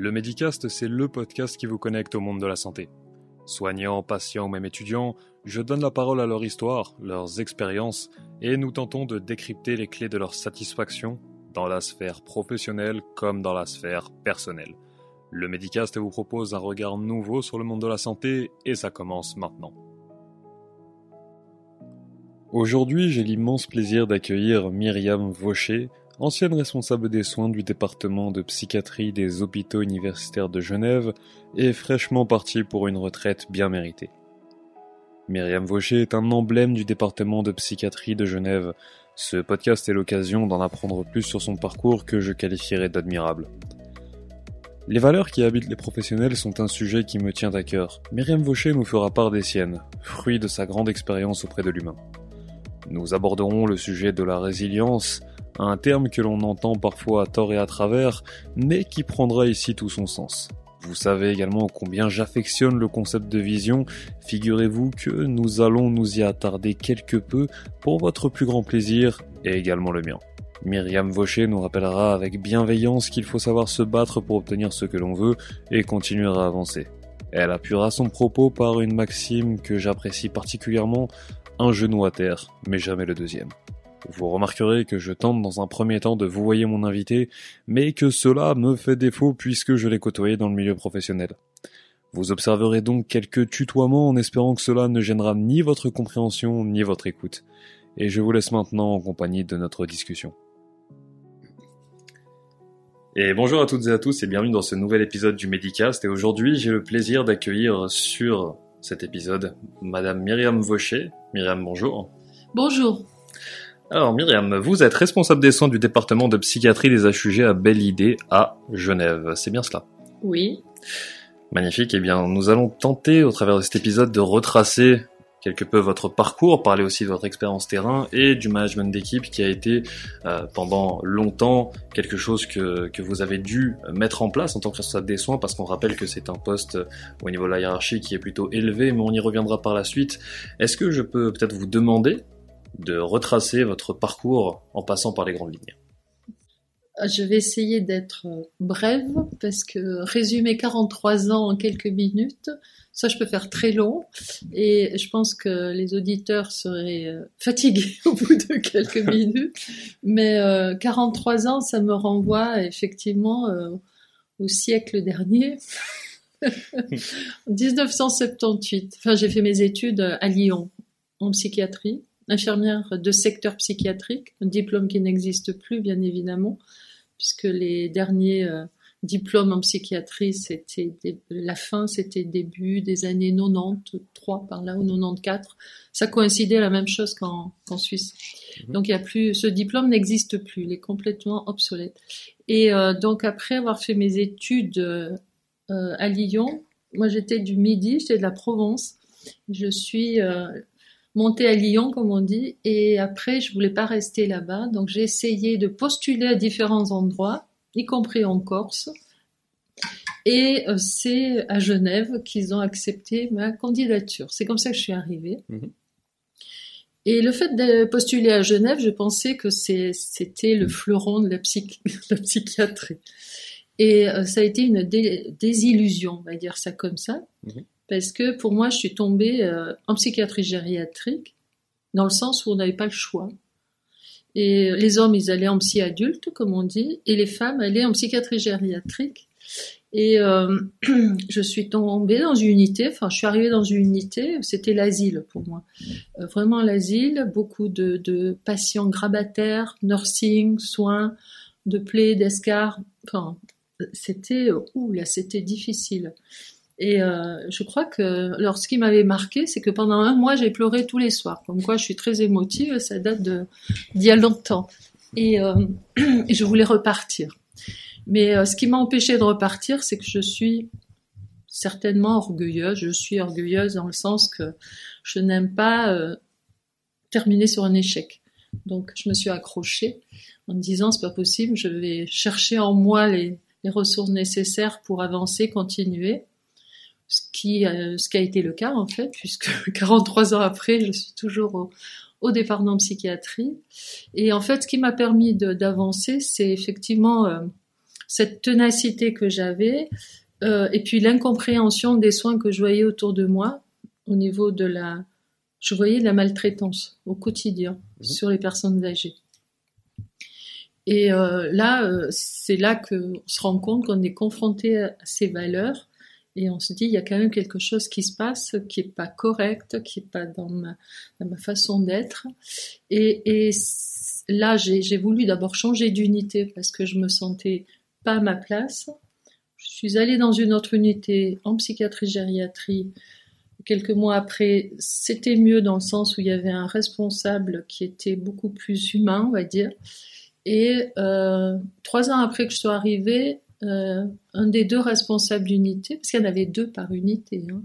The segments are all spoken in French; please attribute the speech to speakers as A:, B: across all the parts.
A: Le Medicast, c'est le podcast qui vous connecte au monde de la santé. Soignants, patients ou même étudiants, je donne la parole à leur histoire, leurs expériences, et nous tentons de décrypter les clés de leur satisfaction dans la sphère professionnelle comme dans la sphère personnelle. Le Medicast vous propose un regard nouveau sur le monde de la santé et ça commence maintenant. Aujourd'hui, j'ai l'immense plaisir d'accueillir Myriam Vaucher, ancienne responsable des soins du département de psychiatrie des hôpitaux universitaires de Genève et fraîchement partie pour une retraite bien méritée. Myriam Vaucher est un emblème du département de psychiatrie de Genève. Ce podcast est l'occasion d'en apprendre plus sur son parcours que je qualifierais d'admirable. Les valeurs qui habitent les professionnels sont un sujet qui me tient à cœur. Myriam Vaucher nous fera part des siennes, fruit de sa grande expérience auprès de l'humain. Nous aborderons le sujet de la résilience, un terme que l'on entend parfois à tort et à travers, mais qui prendra ici tout son sens. Vous savez également combien j'affectionne le concept de vision, figurez-vous que nous allons nous y attarder quelque peu pour votre plus grand plaisir et également le mien. Myriam Vaucher nous rappellera avec bienveillance qu'il faut savoir se battre pour obtenir ce que l'on veut et continuer à avancer. Elle appuiera son propos par une maxime que j'apprécie particulièrement, un genou à terre, mais jamais le deuxième. Vous remarquerez que je tente dans un premier temps de vous voyer mon invité, mais que cela me fait défaut puisque je l'ai côtoyé dans le milieu professionnel. Vous observerez donc quelques tutoiements en espérant que cela ne gênera ni votre compréhension ni votre écoute. Et je vous laisse maintenant en compagnie de notre discussion. Et bonjour à toutes et à tous et bienvenue dans ce nouvel épisode du Medicast. Et aujourd'hui, j'ai le plaisir d'accueillir sur cet épisode Madame Myriam Vaucher. Myriam, bonjour.
B: Bonjour.
A: Alors Myriam, vous êtes responsable des soins du département de psychiatrie des HUG à Belle Idée à Genève. C'est bien cela?
B: Oui.
A: Magnifique. Eh bien, nous allons tenter au travers de cet épisode de retracer quelque peu votre parcours, parler aussi de votre expérience terrain et du management d'équipe qui a été euh, pendant longtemps quelque chose que, que vous avez dû mettre en place en tant que responsable des soins parce qu'on rappelle que c'est un poste au niveau de la hiérarchie qui est plutôt élevé mais on y reviendra par la suite. Est-ce que je peux peut-être vous demander de retracer votre parcours en passant par les grandes lignes?
B: Je vais essayer d'être brève parce que résumer 43 ans en quelques minutes, ça je peux faire très long et je pense que les auditeurs seraient euh, fatigués au bout de quelques minutes. Mais 43 euh, ans, ça me renvoie effectivement euh, au siècle dernier. 1978. Enfin, j'ai fait mes études à Lyon en psychiatrie infirmière de secteur psychiatrique, un diplôme qui n'existe plus bien évidemment, puisque les derniers euh, diplômes en psychiatrie, c'était la fin, c'était début des années 93 par là ou 94. Ça coïncidait la même chose qu'en Suisse. Mhm. Donc il y a plus, ce diplôme n'existe plus, il est complètement obsolète. Et euh, donc après avoir fait mes études euh, à Lyon, moi j'étais du Midi, j'étais de la Provence. Je suis monter à Lyon, comme on dit. Et après, je voulais pas rester là-bas. Donc, j'ai essayé de postuler à différents endroits, y compris en Corse. Et euh, c'est à Genève qu'ils ont accepté ma candidature. C'est comme ça que je suis arrivée. Mhm. Et le fait de postuler à Genève, je pensais que c'était le fleuron de la, psychiatrie. Et euh, ça a été une désillusion, on va dire ça comme ça. Mhm parce que pour moi, je suis tombée euh, en psychiatrie gériatrique, dans le sens où on n'avait pas le choix. Et les hommes, ils allaient en psy adulte, comme on dit, et les femmes allaient en psychiatrie gériatrique. Et euh, je suis tombée dans une unité, enfin, je suis arrivée dans une unité, c'était l'asile pour moi. Euh, vraiment l'asile, beaucoup de, de, patients grabataires, nursing, soins, de plaies, d'escarres. Enfin, c'était, ouh là, c'était difficile. Et euh, je crois que alors ce qui m'avait marqué, c'est que pendant un mois, j'ai pleuré tous les soirs. Comme quoi, je suis très émotive. Ça date d'il y a longtemps. Et, euh, je voulais repartir. Mais euh, ce qui m'a empêché de repartir, c'est que je suis certainement orgueilleuse. Je suis orgueilleuse dans le sens que je n'aime pas euh, terminer sur un échec. Donc, je me suis accrochée en me disant c'est pas possible. Je vais chercher en moi les ressources nécessaires pour avancer, continuer ce qui, euh, ce qui a été le cas en fait, puisque 43 ans après, je suis toujours au, au département psychiatrie. Et en fait, ce qui m'a permis d'avancer, c'est effectivement euh, cette ténacité que j'avais, euh, et puis l'incompréhension des soins que je voyais autour de moi, au niveau de la, je voyais de la maltraitance au quotidien mmh. sur les personnes âgées. Et euh, là, euh, c'est là qu'on se rend compte qu'on est confronté à ces valeurs et on se dit il y a quand même quelque chose qui se passe qui est pas correct, qui est pas dans ma, façon d'être. Et, et là, j'ai voulu d'abord changer d'unité parce que je me sentais pas à ma place. Je suis allée dans une autre unité en psychiatrie gériatrie. Quelques mois après, c'était mieux dans le sens où il y avait un responsable qui était beaucoup plus humain, on va dire. Et euh, trois ans après que je sois arrivée, euh, un des deux responsables d'unité, parce qu'il y en avait deux par unité, hein,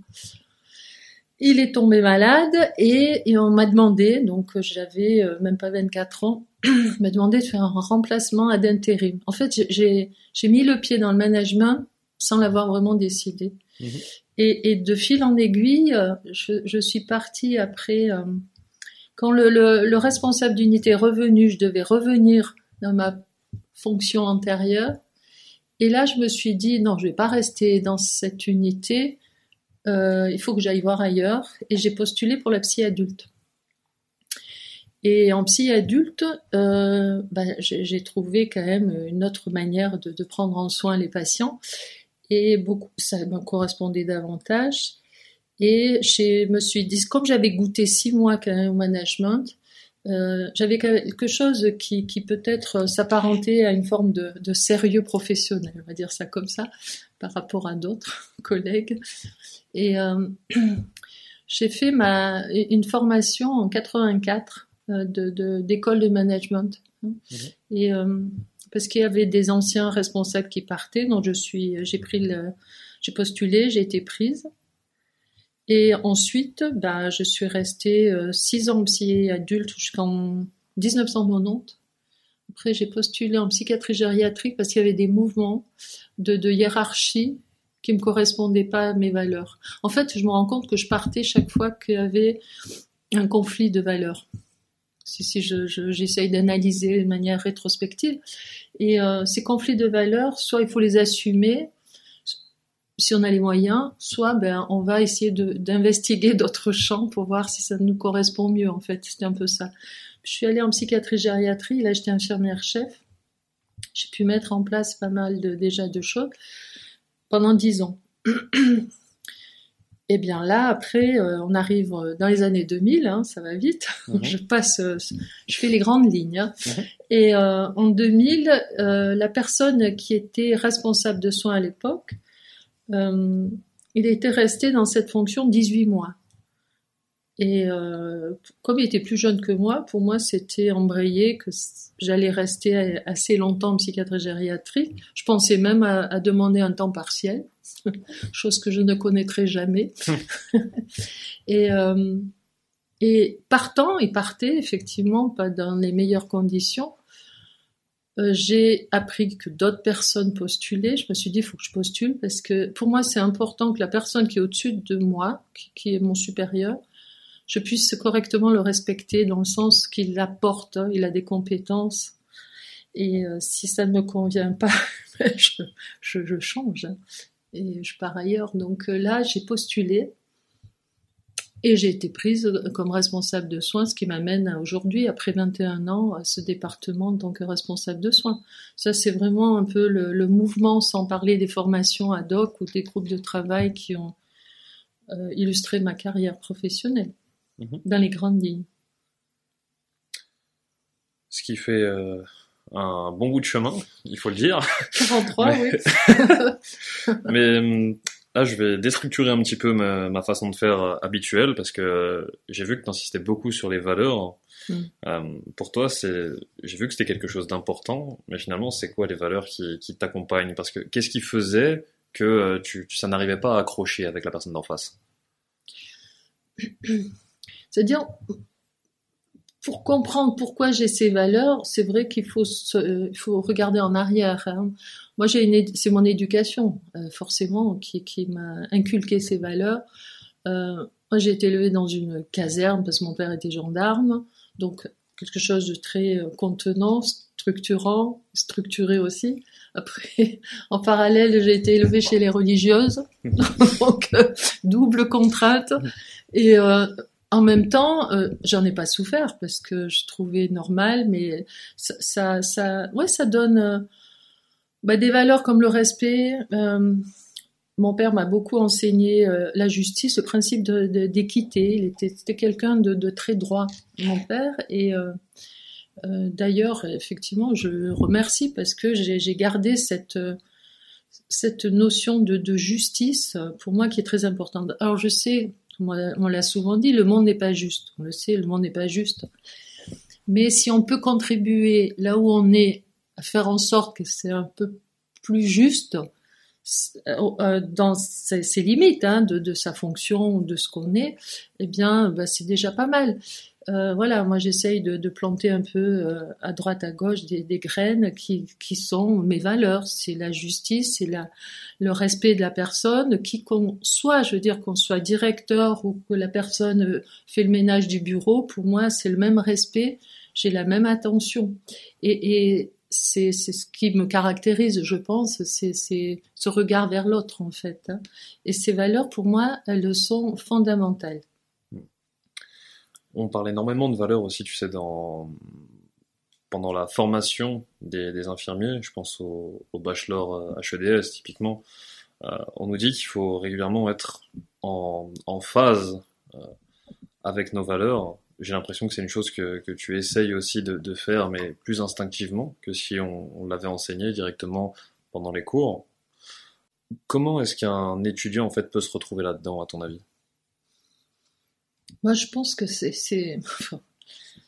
B: il est tombé malade et, on m'a demandé, donc j'avais euh, même pas 24 ans, m'a demandé de faire un remplacement à d'intérim. En fait, j'ai mis le pied dans le management sans l'avoir vraiment décidé. Mhm. Et, et, de fil en aiguille, je, je suis partie après. quand le, le, le responsable d'unité est revenu, je devais revenir dans ma fonction antérieure. Et là, je me suis dit, non, je vais pas rester dans cette unité, euh, il faut que j'aille voir ailleurs. Et j'ai postulé pour la psy adulte. Et en psy adulte, euh, ben, j'ai trouvé quand même une autre manière de, de, prendre en soin les patients. Et beaucoup, ça me correspondait davantage. Et je me suis dit, comme j'avais goûté six mois quand même au management, euh, j'avais quelque chose qui, qui peut-être s'apparentait à une forme de, de, sérieux professionnel, on va dire ça comme ça, par rapport à d'autres collègues. Et euh, j'ai fait ma, une formation en 84 euh, de d'école de, management. Mhm. Et euh, parce qu'il y avait des anciens responsables qui partaient, donc je suis, j'ai pris le, j'ai postulé, j'ai été prise. Et ensuite, bah, je suis restée euh, six ans psy adulte jusqu'en 1990. Après, j'ai postulé en psychiatrie gériatrique parce qu'il y avait des mouvements de, hiérarchie qui me correspondaient pas à mes valeurs. En fait, je me rends compte que je partais chaque fois qu'il y avait un conflit de valeurs. Si, si j'essaye je, d'analyser de manière rétrospective. Et euh, ces conflits de valeurs, soit il faut les assumer, si on a les moyens, soit ben, on va essayer d'investiguer d'autres champs pour voir si ça nous correspond mieux, en fait. C'était un peu ça. Je suis allée en psychiatrie gériatrie, là j'étais infirmière chef. J'ai pu mettre en place pas mal de, déjà de choses pendant dix ans. Et eh bien là, après, euh, on arrive dans les années 2000, hein, ça va vite. Mhm. je passe, euh, je fais les grandes lignes. Hein. Mhm. Et euh, en 2000, la personne qui était responsable de soins à l'époque euh, il était resté dans cette fonction 18 mois. Et euh, comme il était plus jeune que moi, pour moi, c'était embrayé que j'allais rester assez longtemps en psychiatrie gériatrique. Je pensais même à, demander un temps partiel, chose que je ne connaîtrai jamais. et, euh, et partant, il partait effectivement pas dans les meilleures conditions. Euh, j'ai appris que d'autres personnes postulaient. Je me suis dit, il faut que je postule parce que pour moi, c'est important que la personne qui est au-dessus de moi, qui, est mon supérieur, je puisse correctement le respecter dans le sens qu'il apporte, il a des compétences. Et euh, si ça ne me convient pas, je, change et je pars ailleurs. Donc euh, là, j'ai postulé et j'ai été prise comme responsable de soins, ce qui m'amène aujourd'hui, après 21 ans, à ce département en tant que responsable de soins. Ça, c'est vraiment un peu le, mouvement, sans parler des formations ad hoc ou des groupes de travail qui ont euh, illustré ma carrière professionnelle mhm. dans les grandes lignes.
A: Ce qui fait euh, un bon bout de chemin, il faut le dire.
B: 43, oui.
A: Mais hum, Là, je vais déstructurer un petit peu ma, ma façon de faire euh, habituelle parce que j'ai vu que tu insistais beaucoup sur les valeurs. Mm. Euh, pour toi, c'est, j'ai vu que c'était quelque chose d'important, mais finalement, c'est quoi les valeurs qui, qui t'accompagnent? Parce que qu'est-ce qui faisait que euh, tu, ça n'arrivait pas à accrocher avec la personne d'en face?
B: C'est-à-dire, pour comprendre pourquoi j'ai ces valeurs, c'est vrai qu'il faut, il faut regarder en arrière. Hein. Moi, j'ai une, c'est mon éducation, euh, forcément, qui, qui m'a inculqué ces valeurs. Euh, moi, j'ai été élevée dans une caserne parce que mon père était gendarme, donc quelque chose de très euh, contenant, structurant, structuré aussi. Après, en parallèle, j'ai été élevée chez les religieuses, donc euh, double contrainte. Et euh, en même temps, euh, j'en ai pas souffert parce que je trouvais normal, mais ça, ça, ouais, ça donne bah, des valeurs comme le respect. mon père m'a beaucoup enseigné la justice, le principe d'équité. Il était, quelqu'un de, très droit, mon père, et euh, d'ailleurs, effectivement, je remercie parce que j'ai gardé cette, cette notion de, de, justice pour moi qui est très importante. Alors je sais, on l'a souvent dit, le monde n'est pas juste. On le sait, le monde n'est pas juste. Mais si on peut contribuer là où on est à faire en sorte que c'est un peu plus juste, euh, dans ses, limites hein, de, sa fonction, de ce qu'on est, eh bien, bah, c'est déjà pas mal. Euh, voilà, moi j'essaye de, de, planter un peu euh, à droite à gauche des, des graines qui, qui, sont mes valeurs. C'est la justice, c'est la, le respect de la personne, qui qu'on soit, je veux dire qu'on soit directeur ou que la personne euh, fait le ménage du bureau, pour moi c'est le même respect, j'ai la même attention. Et, et c'est ce qui me caractérise, je pense, c'est ce regard vers l'autre en fait. Hein. Et ces valeurs, pour moi, elles sont fondamentales.
A: On parle énormément de valeurs aussi, tu sais, dans pendant la formation des, infirmiers. Je pense au, bachelor HEDS euh, typiquement. Euh, on nous dit qu'il faut régulièrement être en, phase euh, avec nos valeurs. J'ai l'impression que c'est une chose que, tu essayes aussi de, faire, mais plus instinctivement que si on, l'avait enseigné directement pendant les cours. Comment est-ce qu'un étudiant en fait peut se retrouver là-dedans, à ton avis?
B: Moi, je pense que c'est c'est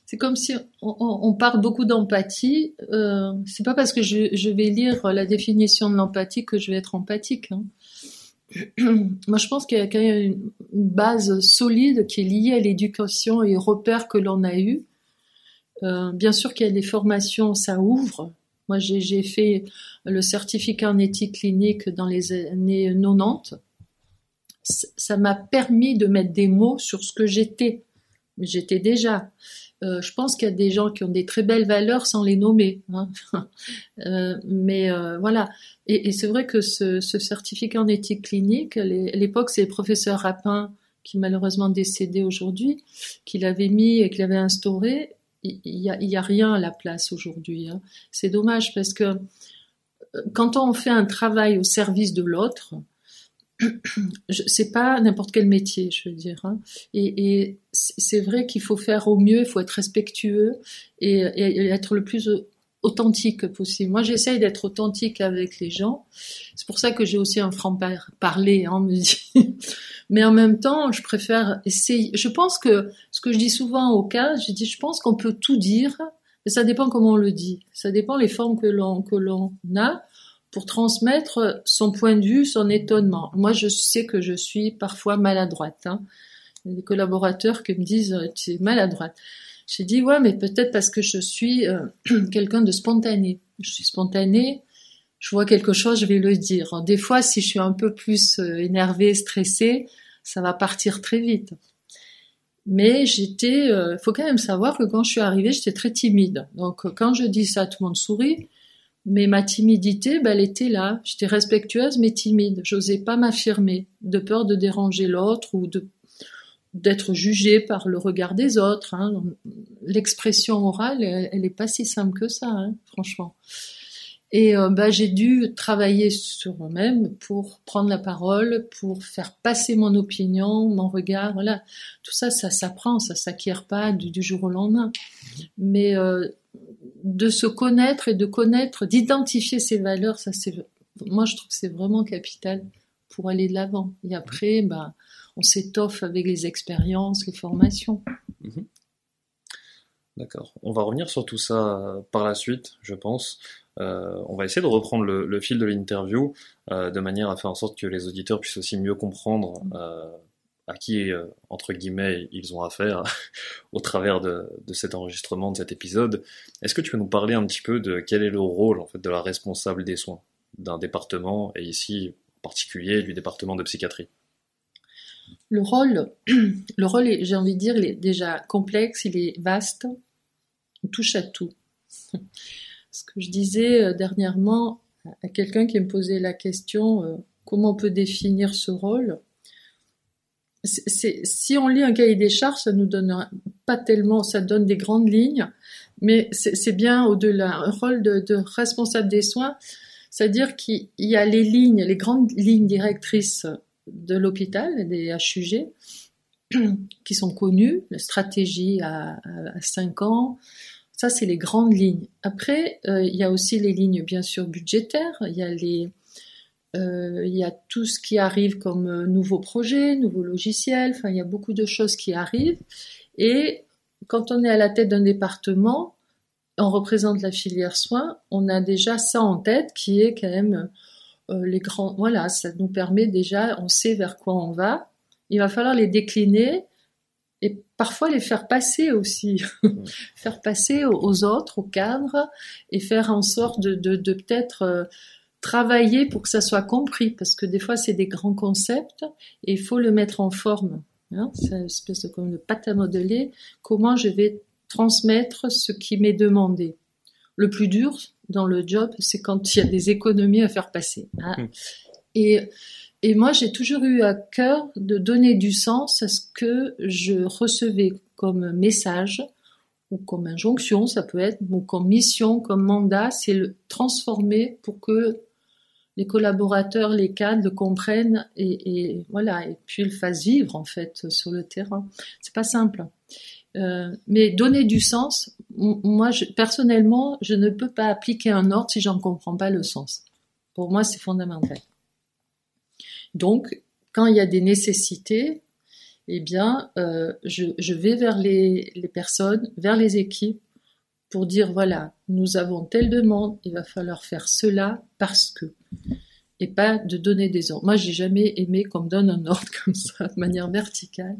B: c'est comme si on, parle beaucoup d'empathie. Euh, c'est pas parce que je, je, vais lire la définition de l'empathie que je vais être empathique. Hein. Moi, je pense qu'il y a quand même une base solide qui est liée à l'éducation et aux repères que l'on a eus. Euh, bien sûr qu'il y a des formations, ça ouvre. Moi, j'ai fait le certificat en éthique clinique dans les années 90 ça m'a permis de mettre des mots sur ce que j'étais. J'étais déjà. Euh, je pense qu'il y a des gens qui ont des très belles valeurs sans les nommer. Hein. euh, mais euh, voilà. Et, et c'est vrai que ce, ce, certificat en éthique clinique, à l'époque, c'est le professeur Rapin, qui malheureusement décédé aujourd'hui, qui l'avait mis et qui l'avait instauré. Il n'y a, y a, rien à la place aujourd'hui. Hein. C'est dommage parce que euh, quand on fait un travail au service de l'autre, c'est pas n'importe quel métier, je veux dire. Hein. Et, et c'est vrai qu'il faut faire au mieux, il faut être respectueux et, et être le plus authentique possible. Moi, j'essaye d'être authentique avec les gens. C'est pour ça que j'ai aussi un franc parler, hein, me. Mais en même temps, je préfère essayer. Je pense que ce que je dis souvent au cas, je dis, je pense qu'on peut tout dire, mais ça dépend comment on le dit. Ça dépend les formes que l'on que l'on a pour transmettre son point de vue, son étonnement. Moi, je sais que je suis parfois maladroite. Hein. Des collaborateurs qui me disent tu es maladroite. J'ai dit ouais, mais peut-être parce que je suis euh, quelqu'un de spontané. Je suis spontanée. Je vois quelque chose, je vais le dire. Des fois, si je suis un peu plus euh, énervée, stressée, ça va partir très vite. Mais j'étais, euh, faut quand même savoir que quand je suis arrivée, j'étais très timide. Donc quand je dis ça, tout le monde sourit. Mais ma timidité, ben, elle était là. J'étais respectueuse mais timide. J'osais pas m'affirmer, de peur de déranger l'autre ou de d'être jugée par le regard des autres. Hein. L'expression orale, elle, n'est est pas si simple que ça, hein, franchement. Et ben, j'ai dû travailler sur moi-même pour prendre la parole, pour faire passer mon opinion, mon regard. Voilà, tout ça, ça s'apprend, ça s'acquiert pas du, jour au lendemain. Mais euh, de se connaître et de connaître, d'identifier ses valeurs, ça c'est, moi je trouve que c'est vraiment capital pour aller de l'avant. Et après, bah, on s'étoffe avec les expériences, les formations. Mhm.
A: D'accord. On va revenir sur tout ça euh, par la suite, je pense. Euh, on va essayer de reprendre le, fil de l'interview euh, de manière à faire en sorte que les auditeurs puissent aussi mieux comprendre à qui, euh, entre guillemets, ils ont affaire au travers de, cet enregistrement, de cet épisode. Est-ce que tu peux nous parler un petit peu de quel est le rôle en fait, de la responsable des soins d'un département, et ici en particulier du département de psychiatrie?
B: Le rôle, le rôle j'ai envie de dire, il est déjà complexe, il est vaste, il touche à tout. Ce que je disais dernièrement à quelqu'un qui me posait la question comment on peut définir ce rôle? Si on lit un cahier des charges, ça nous donne pas tellement, ça donne des grandes lignes, mais c'est bien au-delà. Un rôle de, responsable des soins, c'est-à-dire qu'il y a les lignes, les grandes lignes directrices de l'hôpital, des HUG, qui sont connues, la stratégie à, à 5 ans, ça c'est les grandes lignes. Après, euh, il y a aussi les lignes bien sûr budgétaires, il y a les il y a tout ce qui arrive comme euh, nouveaux projets, nouveaux logiciels, enfin il y a beaucoup de choses qui arrivent. Et quand on est à la tête d'un département, on représente la filière soins, on a déjà ça en tête qui est quand même euh, les grands. Voilà, ça nous permet déjà, on sait vers quoi on va. Il va falloir les décliner et parfois les faire passer aussi, faire passer aux, autres, aux cadres, et faire en sorte de peut-être travailler pour que ça soit compris, parce que des fois c'est des grands concepts et il faut le mettre en forme. Hein. c'est une espèce de, comme pâte à modeler. Comment je vais transmettre ce qui m'est demandé. Le plus dur dans le job, c'est quand il y a des économies à faire passer. Hein. Hum. Et, et moi, j'ai toujours eu à cœur de donner du sens à ce que je recevais comme message ou comme injonction, ça peut être, ou comme mission, comme mandat, c'est le transformer pour que les collaborateurs, les cadres le comprennent et, voilà, et puis le fassent vivre en fait sur le terrain. C'est pas simple. Euh, mais donner du sens, moi je, personnellement, je ne peux pas appliquer un ordre si j'en comprends pas le sens. Pour moi, c'est fondamental. Donc, quand il y a des nécessités, eh bien, euh, je, je, vais vers les, les personnes, vers les équipes pour dire voilà, nous avons telle demande, il va falloir faire cela parce que. Et pas de donner des ordres. Moi, j'ai jamais aimé qu'on me donne un ordre comme ça, de manière verticale,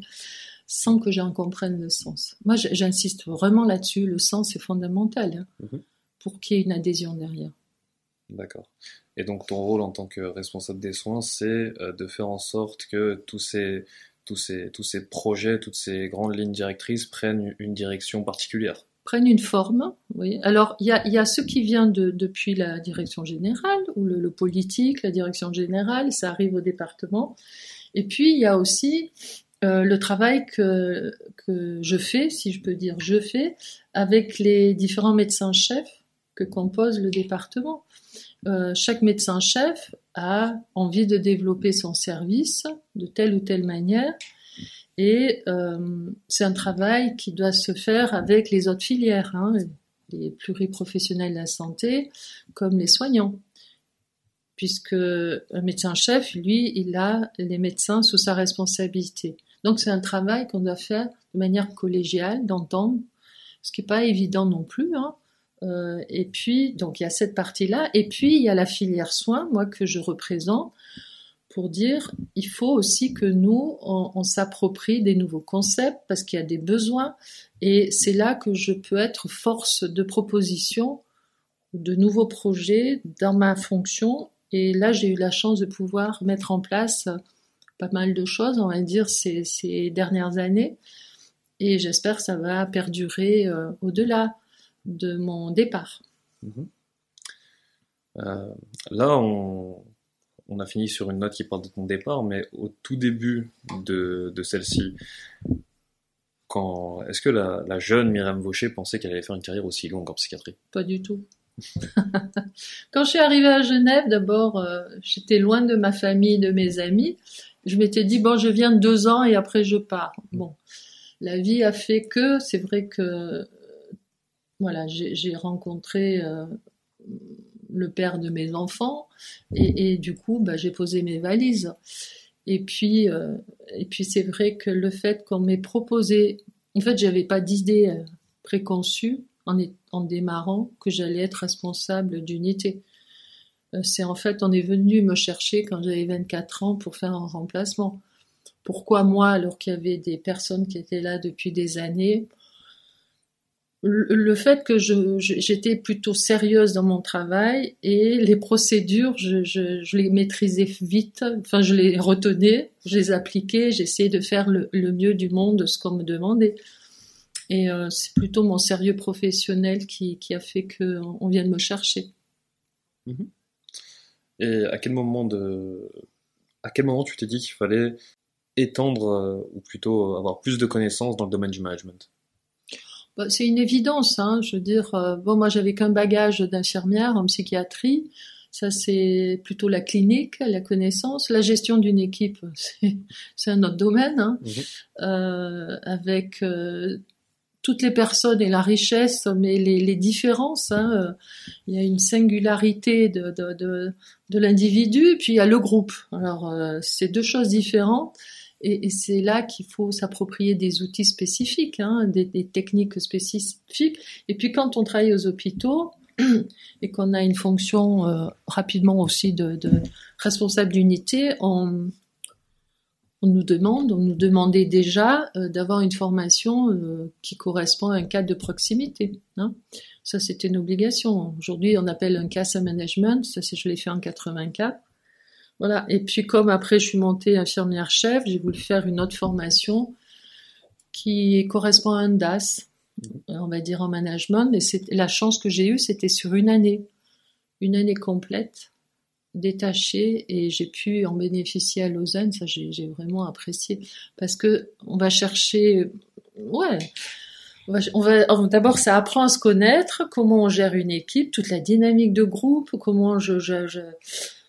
B: sans que j'en comprenne le sens. Moi, j'insiste vraiment là-dessus, le sens est fondamental hein, mhm. pour qu'il y ait une adhésion derrière.
A: D'accord. Et donc ton rôle en tant que responsable des soins, c'est euh, de faire en sorte que tous ces, tous ces, tous ces projets, toutes ces grandes lignes directrices prennent une direction particulière
B: prennent une forme. Alors, il y a, y ce qui vient de, depuis la direction générale, ou le, politique, la direction générale, ça arrive au département. Et puis, il y a aussi euh, le travail que, que je fais, si je peux dire je fais, avec les différents médecins-chefs que compose le département. Euh, chaque médecin-chef a envie de développer son service de telle ou telle manière et euh, c'est un travail qui doit se faire avec les autres filières, hein, les pluriprofessionnels de la santé, comme les soignants. Puisque un médecin-chef, lui, il a les médecins sous sa responsabilité. Donc c'est un travail qu'on doit faire de manière collégiale, d'entendre, ce qui n'est pas évident non plus. Hein. Euh, et puis, donc il y a cette partie-là. Et puis, il y a la filière soins, moi, que je représente, pour dire il faut aussi que nous, on, s'approprie des nouveaux concepts parce qu'il y a des besoins et c'est là que je peux être force de proposition de nouveaux projets dans ma fonction et là j'ai eu la chance de pouvoir mettre en place pas mal de choses, on va dire, ces, dernières années et j'espère que ça va perdurer euh, au-delà de mon départ.
A: Mm-hmm. Euh, là, on, on a fini sur une note qui parle de ton départ, mais au tout début de, celle-ci, quand est-ce que la, jeune Myriam Vaucher pensait qu'elle allait faire une carrière aussi longue en psychiatrie?
B: Pas du tout. quand je suis arrivée à Genève, d'abord, euh, j'étais loin de ma famille, de mes amis. Je m'étais dit bon, je viens deux ans et après je pars. Bon, la vie a fait que c'est vrai que voilà, j'ai rencontré euh, le père de mes enfants, et, du coup, bah, j'ai posé mes valises. Et puis, euh, et puis c'est vrai que le fait qu'on m'ait proposé, en fait, j'avais pas d'idée euh, préconçue en, en démarrant que j'allais être responsable d'unité. Euh, c'est en fait, on est venu me chercher quand j'avais 24 ans pour faire un remplacement. Pourquoi moi alors qu'il y avait des personnes qui étaient là depuis des années le fait que j'étais plutôt sérieuse dans mon travail et les procédures, je, les maîtrisais vite, enfin je les retenais, je les appliquais, j'essayais de faire le, mieux du monde ce qu'on me demandait. Et euh, c'est plutôt mon sérieux professionnel qui, a fait que on vient de me chercher.
A: Mhm. Et à quel moment de, à quel moment tu t'es dit qu'il fallait étendre euh, ou plutôt avoir plus de connaissances dans le domaine du management?
B: C'est une évidence, hein. je veux dire. Euh, bon, moi j'avais qu'un bagage d'infirmière en psychiatrie. Ça, c'est plutôt la clinique, la connaissance. La gestion d'une équipe, c'est un autre domaine, hein.
A: Mhm.
B: Euh, avec euh, toutes les personnes et la richesse, mais les, les différences. Hein. Euh, Il y a une singularité de, de, de, de l'individu, puis il y a le groupe. Alors, euh, c'est deux choses différentes. Et, et c'est là qu'il faut s'approprier des outils spécifiques, hein, des, des techniques spécifiques. Et puis quand on travaille aux hôpitaux, et qu'on a une fonction euh, rapidement aussi de, de responsable d'unité, on, on nous demande, on nous demandait déjà euh, d'avoir une formation euh, qui correspond à un cadre de proximité. Hein. Ça, c'était une obligation. Aujourd'hui, on appelle un CAS management. Ça, je l'ai fait en 84. Voilà. Et puis, comme après, je suis montée infirmière chef, j'ai voulu faire une autre formation qui correspond à un DAS, on va dire en management. Et c'est la chance que j'ai eue, c'était sur une année, une année complète, détachée, et j'ai pu en bénéficier à Lausanne. Ça, j'ai, vraiment apprécié parce que on va chercher, ouais. On va, d'abord, ça apprend à se connaître, comment on gère une équipe, toute la dynamique de groupe, comment je-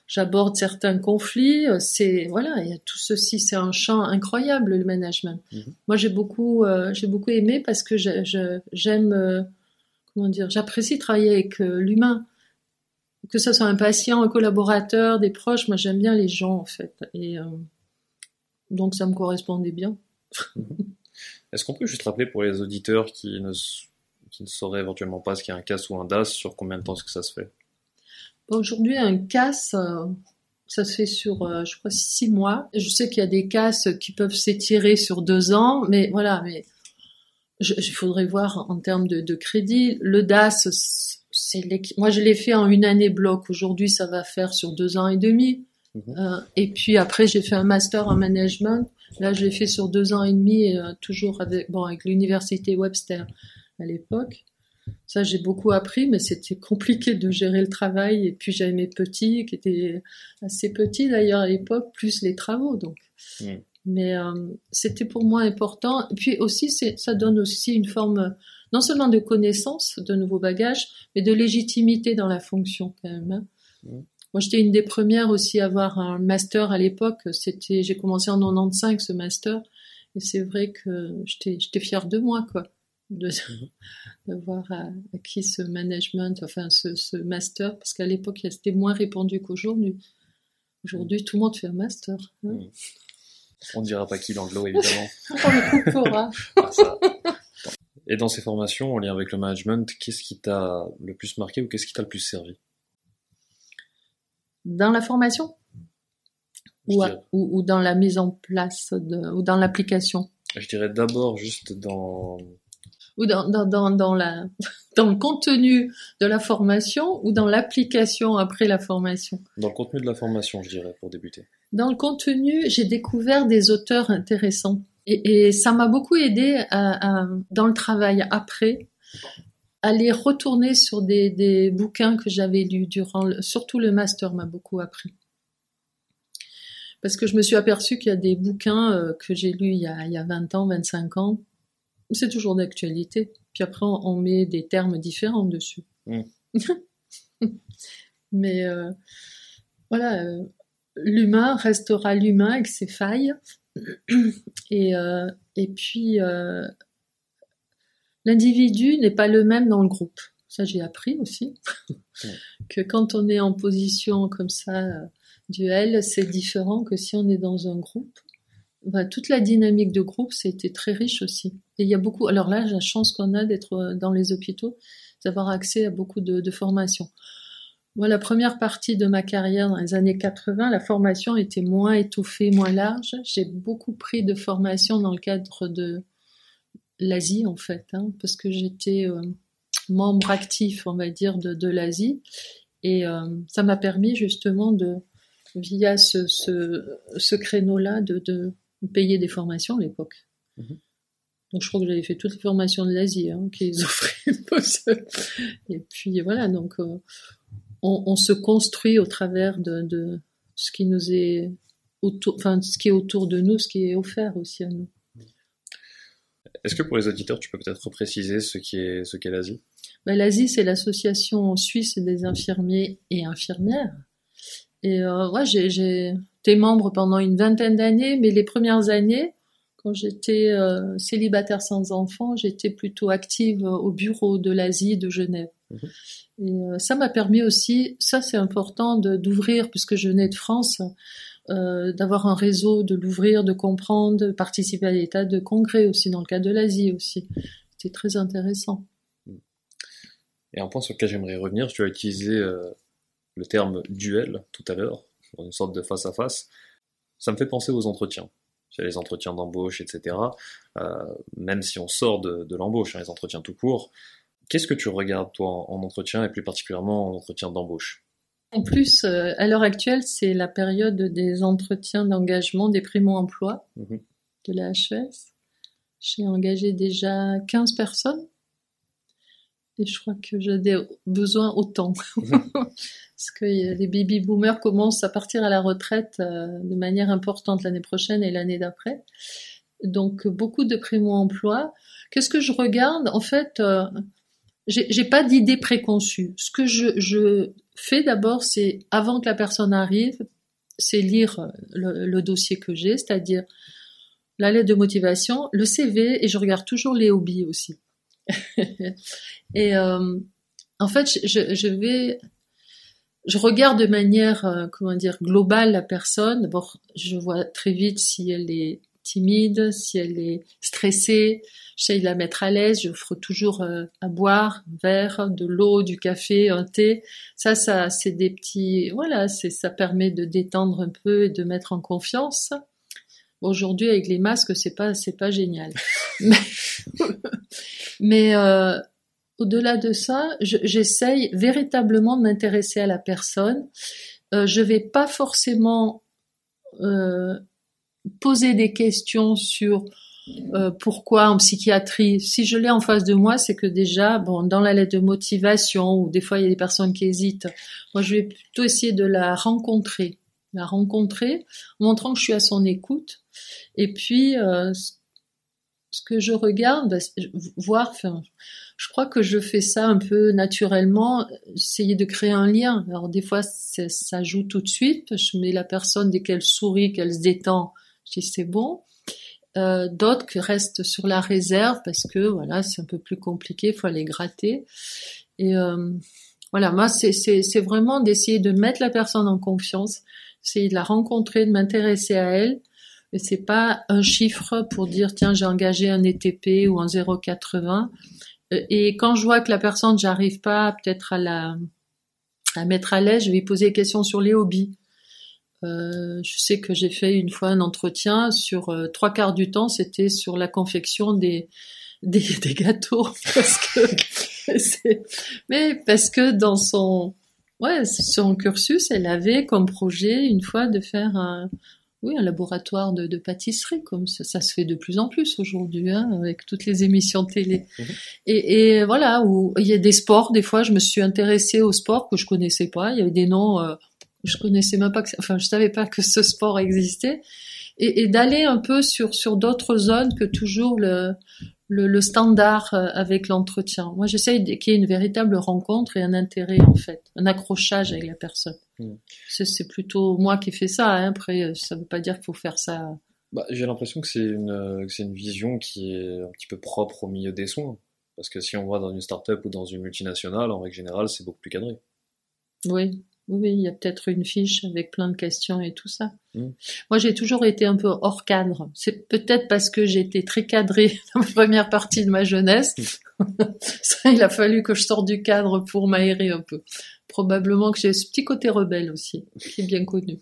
B: j'aborde certains conflits. C'est voilà, il y a tout ceci, c'est un champ incroyable le management.
A: Mhm.
B: Moi, j'ai beaucoup, euh, j'ai beaucoup aimé parce que j'aime, euh, comment dire, j'apprécie travailler avec euh, l'humain, que ce soit un patient, un collaborateur, des proches. Moi, j'aime bien les gens en fait, et euh, donc ça me correspondait bien.
A: Est-ce qu'on peut juste rappeler pour les auditeurs qui ne, qui ne sauraient éventuellement pas ce qu'est un CAS ou un DAS, sur combien de temps est-ce que ça se fait?
B: Aujourd'hui, un casse, euh, ça se fait sur, euh, je crois, six mois. Je sais qu'il y a des casses qui peuvent s'étirer sur deux ans, mais voilà, mais il faudrait voir en termes de, de crédit. Le DAS, c'est moi je l'ai fait en une année bloc. Aujourd'hui, ça va faire sur deux ans et demi.
A: Mhm.
B: Euh, et puis après, j'ai fait un master en management. Là, je l'ai fait sur deux ans et demi, euh, toujours avec, bon, avec l'université Webster à l'époque. Ça, j'ai beaucoup appris, mais c'était compliqué de gérer le travail. Et puis, j'avais mes petits, qui étaient assez petits d'ailleurs à l'époque, plus les travaux. Donc, mais euh, c'était pour moi important. Et puis aussi, ça donne aussi une forme non seulement de connaissance, de nouveaux bagages, mais de légitimité dans la fonction quand même. hein. Moi, j'étais une des premières aussi à avoir un master à l'époque. C'était, j'ai commencé en 95 ce master, et c'est vrai que j'étais, j'étais fière de moi, quoi, de d'avoir euh, acquis ce management, enfin ce, ce master, parce qu'à l'époque, c'était moins répandu qu'aujourd'hui. Aujourd'hui, tout le monde fait un master. hein.
A: On ne dira pas qui l'anglo, évidemment.
B: On le coupera.
A: Ah, ça. Et dans ces formations, en lien avec le management, qu'est-ce qui t'a le plus marqué ou qu'est-ce qui t'a le plus servi?
B: Dans la formation? Ou, ou, ou dans la mise en place de, ou dans l'application?
A: Je dirais d'abord juste dans...
B: ou dans, dans, dans, dans, la, dans le contenu de la formation ou dans l'application après la formation?
A: dans le contenu de la formation, je dirais, pour débuter.
B: Dans le contenu, j'ai découvert des auteurs intéressants et, et ça m'a beaucoup aidé à, à- dans le travail après à les retourner sur des, des bouquins que j'avais lus durant, le, surtout le master m'a beaucoup appris. Parce que je me suis aperçue qu'il y a des bouquins euh, que j'ai lus il y, a, il y a 20 ans, 25 ans, c'est toujours d'actualité. Puis après, on, met des termes différents dessus.
A: Mm.
B: Mais euh, voilà, euh, l'humain restera l'humain avec ses failles. Et, euh, et puis, euh, l'individu n'est pas le même dans le groupe. Ça, j'ai appris aussi.
A: Ouais.
B: que quand on est en position comme ça, duel, c'est différent que si on est dans un groupe. Bah, toute la dynamique de groupe, c'était très riche aussi. Et il y a beaucoup. Alors là, la chance qu'on a d'être euh, dans les hôpitaux, d'avoir accès à beaucoup de, formations. Moi, la première partie de ma carrière dans les années 80, la formation était moins étouffée, moins large. J'ai beaucoup pris de formation dans le cadre de l'Asie, en fait, hein, parce que j'étais euh, membre actif, on va dire, de, l'Asie. Et euh, ça m'a permis justement de, via ce, ce, créneau-là, de payer des formations à l'époque.
A: Mhm.
B: Donc je crois que j'avais fait toutes les formations de l'Asie hein, qu'ils offraient. et puis voilà, donc euh, on, on, se construit au travers de, de, ce qui nous est autour, enfin ce qui est autour de nous, ce qui est offert aussi à nous.
A: Est-ce que pour les auditeurs, tu peux peut-être préciser ce qu'est ce qu'est l'Asie?
B: Ben, L'Asie, c'est l'association suisse des infirmiers et infirmières. Et euh, ouais, j'ai été membre pendant une vingtaine d'années, mais les premières années, quand j'étais euh, célibataire sans enfant, j'étais plutôt active au bureau de l'Asie de Genève. Mhm. Et euh, ça m'a permis aussi, ça c'est important d'ouvrir, puisque je venais de France, euh, d'avoir un réseau, de l'ouvrir, de comprendre, de participer à des tas de congrès aussi, dans le cas de l'Asie aussi. C'était très intéressant.
A: Et un point sur lequel j'aimerais revenir, tu as utilisé le terme duel tout à l'heure, une sorte de face à face. Ça me fait penser aux entretiens les entretiens d'embauche, etc. Euh, même si on sort de, l'embauche, hein, les entretiens tout court. Qu'est-ce que tu regardes, toi, en, entretien, et plus particulièrement en entretien d'embauche?
B: En plus, euh, à l'heure actuelle, c'est la période des entretiens d'engagement des primo-emploi mhm. de la HES. J'ai engagé déjà 15 personnes et je crois que j'ai besoin autant. Parce que les baby boomers commencent à partir à la retraite euh, de manière importante l'année prochaine et l'année d'après. Donc beaucoup de primo-emploi. Qu'est-ce que je regarde? En fait, euh, j'ai pas d'idée préconçue. Ce que je, fais d'abord, c'est avant que la personne arrive, c'est lire le, le, dossier que j'ai, c'est-à-dire la lettre de motivation, le CV, et je regarde toujours les hobbies aussi. et euh, en fait, je, vais, je regarde de manière, euh, comment dire, globale la personne. D'abord, je vois très vite si elle est timide, si elle est stressée. J'essaye de la mettre à l'aise. J'offre toujours euh, à boire, un verre, de l'eau, du café, un thé. Ça, ça, c'est des petits, voilà, c'est, ça permet de détendre un peu et de mettre en confiance. Aujourd'hui, avec les masques, c'est pas, c'est pas génial. Mais euh, au-delà de ça, j'essaye véritablement de m'intéresser à la personne. Euh, je vais pas forcément euh, poser des questions sur euh, pourquoi en psychiatrie. Si je l'ai en face de moi, c'est que déjà, bon, dans la lettre de motivation, ou des fois il y a des personnes qui hésitent, moi je vais plutôt essayer de la rencontrer, la rencontrer, montrant que je suis à son écoute. Et puis, euh, ce que je regarde, voir, je crois que je fais ça un peu naturellement, essayer de créer un lien. Alors des fois, ça joue tout de suite. Je mets la personne dès qu'elle sourit, qu'elle se détend, je dis c'est bon. Euh, D'autres qui restent sur la réserve parce que voilà, c'est un peu plus compliqué, faut aller gratter. Et euh, voilà, moi, c'est vraiment d'essayer de mettre la personne en confiance, essayer de la rencontrer, de m'intéresser à elle mais c'est pas un chiffre pour dire tiens j'ai engagé un ETP ou un 0,80. Euh, et quand je vois que la personne j'arrive pas peut-être à la à mettre à l'aise, je vais poser des questions sur les hobbies. Euh, je sais que j'ai fait une fois un entretien sur euh, trois quarts du temps, c'était sur la confection des des, des gâteaux parce que mais parce que dans son ouais son cursus, elle avait comme projet une fois de faire un, oui, un laboratoire de, pâtisserie, comme ça, ça, se fait de plus en plus aujourd'hui, hein, avec toutes les émissions télé. Mhm. Et, voilà, où il y a des sports. Des fois, je me suis intéressée aux sports que je connaissais pas. Il y avait des noms, euh, je connaissais même pas, que, enfin, je savais pas que ce sport existait. Et, et d'aller un peu sur sur d'autres zones que toujours le le, le standard euh, avec l'entretien. Moi, j'essaye qu'il y ait une véritable rencontre et un intérêt, en fait, un accrochage avec la personne. Hmm. C'est plutôt moi qui fais ça. Hein. Après, ça ne veut pas dire qu'il faut faire ça.
A: Bah, J'ai l'impression que c'est une, c'est une vision qui est un petit peu propre au milieu des soins. Parce que si on va dans une start-up ou dans une multinationale, en règle générale, c'est beaucoup plus cadré.
B: Oui, oui, il y a peut-être une fiche avec plein de questions et tout ça. Mm. Moi, j'ai toujours été un peu hors cadre. C'est peut-être parce que j'ai été très cadrée dans la première partie de ma jeunesse. Mm. ça, il a fallu que je sorte du cadre pour m'aérer un peu. Probablement que j'ai ce petit côté rebelle aussi, qui est bien connu.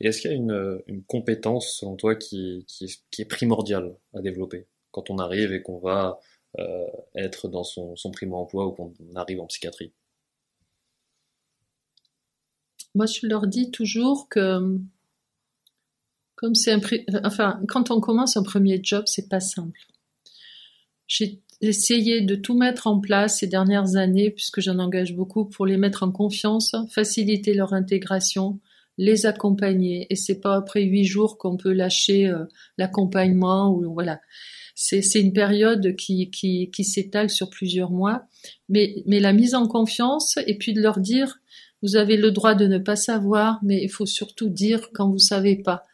A: Et est-ce qu'il y a une, une, compétence, selon toi, qui, qui, est, qui, est, primordiale à développer quand on arrive et qu'on va euh, être dans son, son primo-emploi ou qu'on arrive en psychiatrie?
B: Moi, je leur dis toujours que comme c'est un, enfin, quand on commence un premier job, c'est pas simple. J'ai essayé de tout mettre en place ces dernières années, puisque j'en engage beaucoup, pour les mettre en confiance, faciliter leur intégration, les accompagner. Et c'est pas après huit jours qu'on peut lâcher euh, l'accompagnement ou voilà. C'est, une période qui, s'étale sur plusieurs mois, mais la mise en confiance et puis de leur dire, vous avez le droit de ne pas savoir, mais il faut surtout dire quand vous savez pas,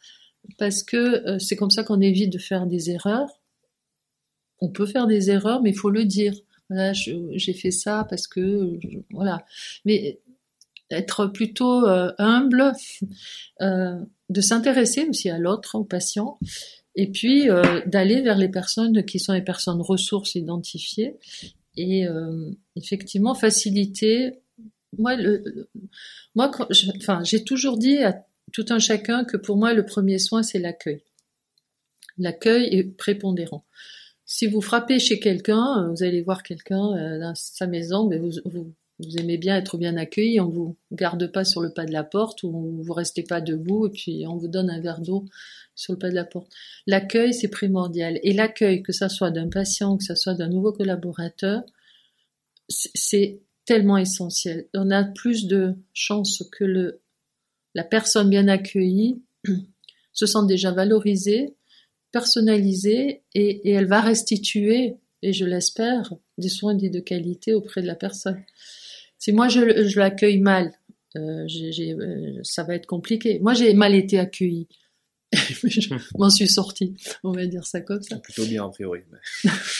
B: parce que euh, c'est comme ça qu'on évite de faire des erreurs on peut faire des erreurs, mais il faut le dire. Voilà, j'ai fait ça parce que voilà. Mais être plutôt euh, humble, euh, de s'intéresser aussi à l'autre, au patient, et puis euh, d'aller vers les personnes qui sont les personnes ressources identifiées, et effectivement faciliter. Moi, le, moi, enfin, j'ai toujours dit à tout un chacun que pour moi le premier soin c'est l'accueil. L'accueil est prépondérant si vous frappez chez quelqu'un, euh, vous allez voir quelqu'un euh, dans sa maison, mais vous, vous, aimez bien être bien accueilli, on vous garde pas sur le pas de la porte ou vous restez pas debout et puis on vous donne un verre d'eau sur le pas de la porte. L'accueil, c'est primordial. Et l'accueil, que ça soit d'un patient, que ça soit d'un nouveau collaborateur, c'est tellement essentiel. On a plus de chances que le, la personne bien accueillie se sente déjà valorisée, personnalisée et, elle va restituer, et je l'espère, des soins dits de qualité auprès de la personne. Si moi je, l'accueille mal, euh, euh, ça va être compliqué. Moi j'ai mal été accueillie. je m'en suis sortie, on va dire ça comme ça.
A: Plutôt bien a priori.
B: Mais,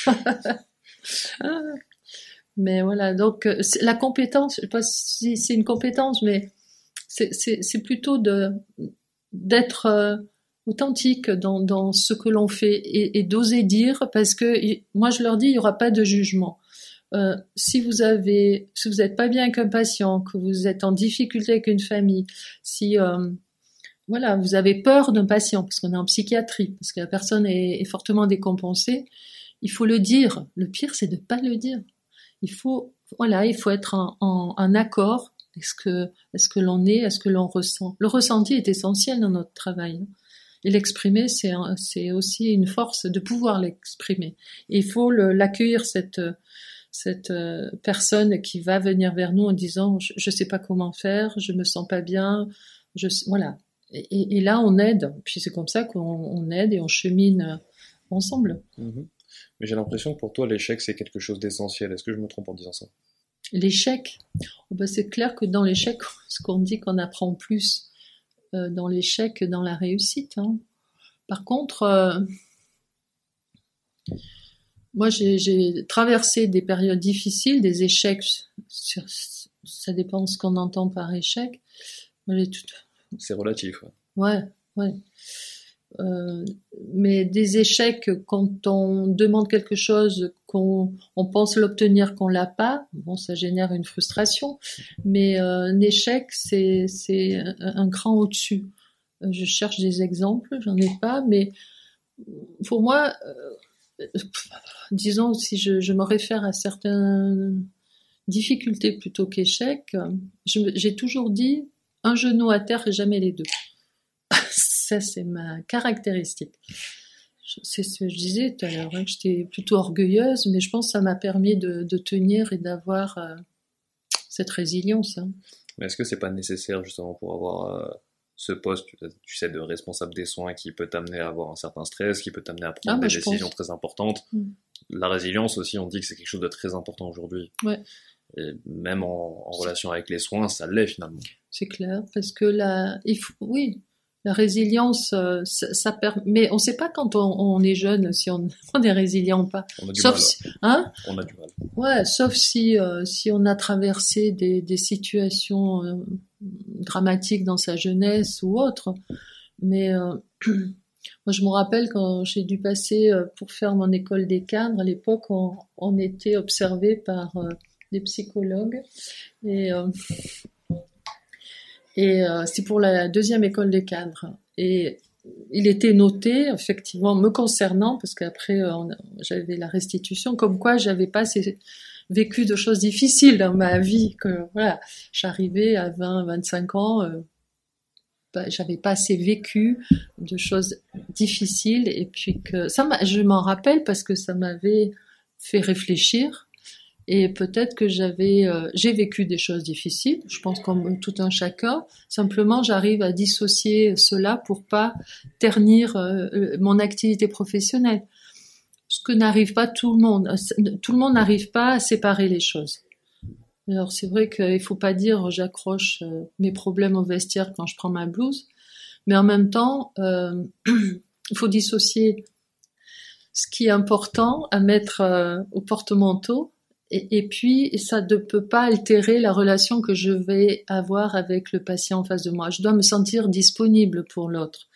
B: voilà, donc euh, la compétence, je sais pas si c'est une compétence, mais c'est plutôt d'être authentique dans, dans ce que l'on fait et, et d'oser dire parce que moi je leur dis il n'y aura pas de jugement. Euh, si vous avez, si vous n'êtes pas bien avec un patient, que vous êtes en difficulté avec une famille, si euh, voilà, vous avez peur d'un patient parce qu'on est en psychiatrie, parce que la personne est, est, fortement décompensée, il faut le dire. Le pire, c'est de pas le dire. Il faut, voilà, il faut être en, accord. Est-ce que, est-ce que l'on est, est-ce que l'on ressent Le ressenti est essentiel dans notre travail. Et l'exprimer, c'est, c'est aussi une force de pouvoir l'exprimer. Il faut l'accueillir, cette, euh, personne qui va venir vers nous en disant je ne sais pas comment faire, je me sens pas bien, voilà. Et, là, on aide. Puis c'est comme ça qu'on aide et on chemine ensemble.
A: Mm-hmm. Mais j'ai l'impression que pour toi, l'échec, c'est quelque chose d'essentiel. Est-ce que je me trompe en disant ça?
B: L'échec, oh ben c'est clair que dans l'échec, ce qu'on dit qu'on apprend plus euh, dans l'échec dans la réussite. Hein. Par contre, euh, moi j'ai traversé des périodes difficiles, des échecs, ça dépend de ce qu'on entend par échec.
A: C'est relatif.
B: Ouais, ouais. Euh, mais des échecs quand on demande quelque chose qu'on on pense l'obtenir qu'on l'a pas bon ça génère une frustration. Mais euh, un échec c'est c'est un, cran au-dessus. Euh, je cherche des exemples j'en ai pas mais pour moi disons si je, je, me réfère à certaines difficultés plutôt qu'échecs j'ai toujours dit un genou à terre et jamais les deux ça, c'est ma caractéristique. C'est ce que je disais tout à l'heure, hein, que j'étais plutôt orgueilleuse, mais je pense que ça m'a permis de, tenir et d'avoir euh, cette résilience. Hein.
A: Mais est-ce que c'est pas nécessaire justement pour avoir euh, ce poste, tu sais, de responsable des soins qui peut t'amener à avoir un certain stress, qui peut t'amener à prendre ah, des décisions très importantes? Mm. La résilience aussi, on dit que c'est quelque chose de très important aujourd'hui.
B: Ouais.
A: Et même en, relation avec les soins, ça l'est finalement.
B: C'est clair, parce que là, il faut, oui, la résilience, euh, ça, ça permet. Mais on ne sait pas quand on, est jeune si on, est résilient ou pas.
A: On a du
B: sauf
A: mal.
B: Si, hein
A: On a du mal.
B: Ouais, sauf si euh, si on a traversé des, des situations euh, dramatiques dans sa jeunesse ou autre. Mais moi, je me rappelle quand j'ai dû passer pour faire mon école des cadres. À l'époque, on, on était observé par des psychologues et et euh, c'est pour la deuxième école des cadres. Et il était noté, effectivement, me concernant, parce qu'après euh, j'avais la restitution, comme quoi j'avais pas vécu de choses difficiles dans ma vie. Que voilà, j'arrivais à 20, 25 ans, euh, j'avais pas assez vécu de choses difficiles et puis que ça, je m'en rappelle parce que ça m'avait fait réfléchir et peut-être que j'avais, euh, j'ai vécu des choses difficiles. Je pense comme tout un chacun. Simplement, j'arrive à dissocier cela pour pas ternir euh, euh, mon activité professionnelle. Ce que n'arrive pas tout le monde. Tout le monde n'arrive pas à séparer les choses. Alors c'est vrai qu'il faut pas dire j'accroche mes problèmes au vestiaire quand je prends ma blouse, mais en même temps, il faut dissocier ce qui est important à mettre au porte-manteau et, puis, ça ne peut pas altérer la relation que je vais avoir avec le patient en face de moi. Je dois me sentir disponible pour l'autre.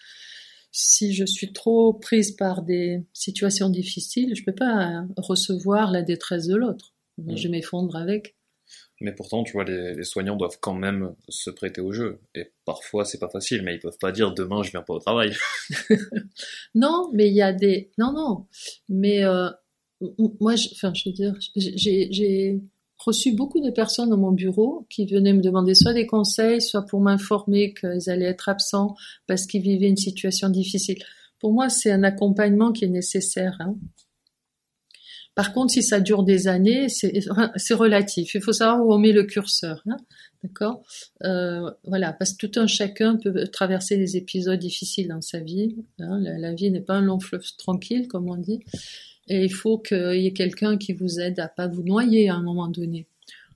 B: Si je suis trop prise par des situations difficiles, je ne peux pas recevoir la détresse de l'autre. Mm. Je m'effondre avec.
A: Mais pourtant, tu vois, les, soignants doivent quand même se prêter au jeu. Et parfois, c'est pas facile, mais ils peuvent pas dire demain je viens pas au travail.
B: non, mais il y a des. Non, non. Mais euh, moi, je, enfin, je veux dire, j'ai reçu beaucoup de personnes dans mon bureau qui venaient me demander soit des conseils, soit pour m'informer qu'ils allaient être absents parce qu'ils vivaient une situation difficile. Pour moi, c'est un accompagnement qui est nécessaire. Hein. Par contre, si ça dure des années, c'est relatif. Il faut savoir où on met le curseur. Hein. D'accord? Euh, Voilà, parce que tout un chacun peut traverser des épisodes difficiles dans sa vie. Hein. La, la, vie n'est pas un long fleuve tranquille, comme on dit. Et il faut qu'il y ait quelqu'un qui vous aide à pas vous noyer à un moment donné.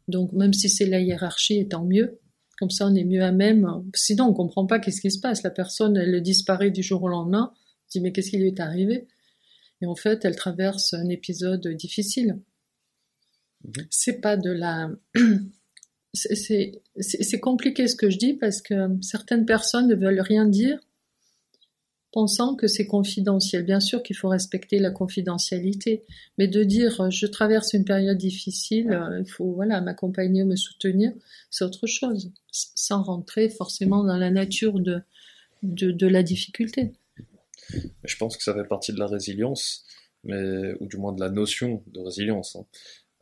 B: Donc même si c'est la hiérarchie, tant mieux. Comme ça, on est mieux à même. Sinon, on comprend pas qu'est-ce qui se passe. La personne, elle disparaît du jour au lendemain. On se dit mais qu'est-ce qui lui est arrivé? Et en fait, elle traverse un épisode difficile. Mhm. C'est pas de la. C'est compliqué ce que je dis parce que certaines personnes ne veulent rien dire pensant que c'est confidentiel. Bien sûr qu'il faut respecter la confidentialité, mais de dire euh, je traverse une période difficile, euh, il faut voilà m'accompagner, me soutenir, c'est autre chose, sans rentrer forcément dans la nature de, de, la difficulté.
A: Je pense que ça fait partie de la résilience, mais ou du moins de la notion de résilience. Hein.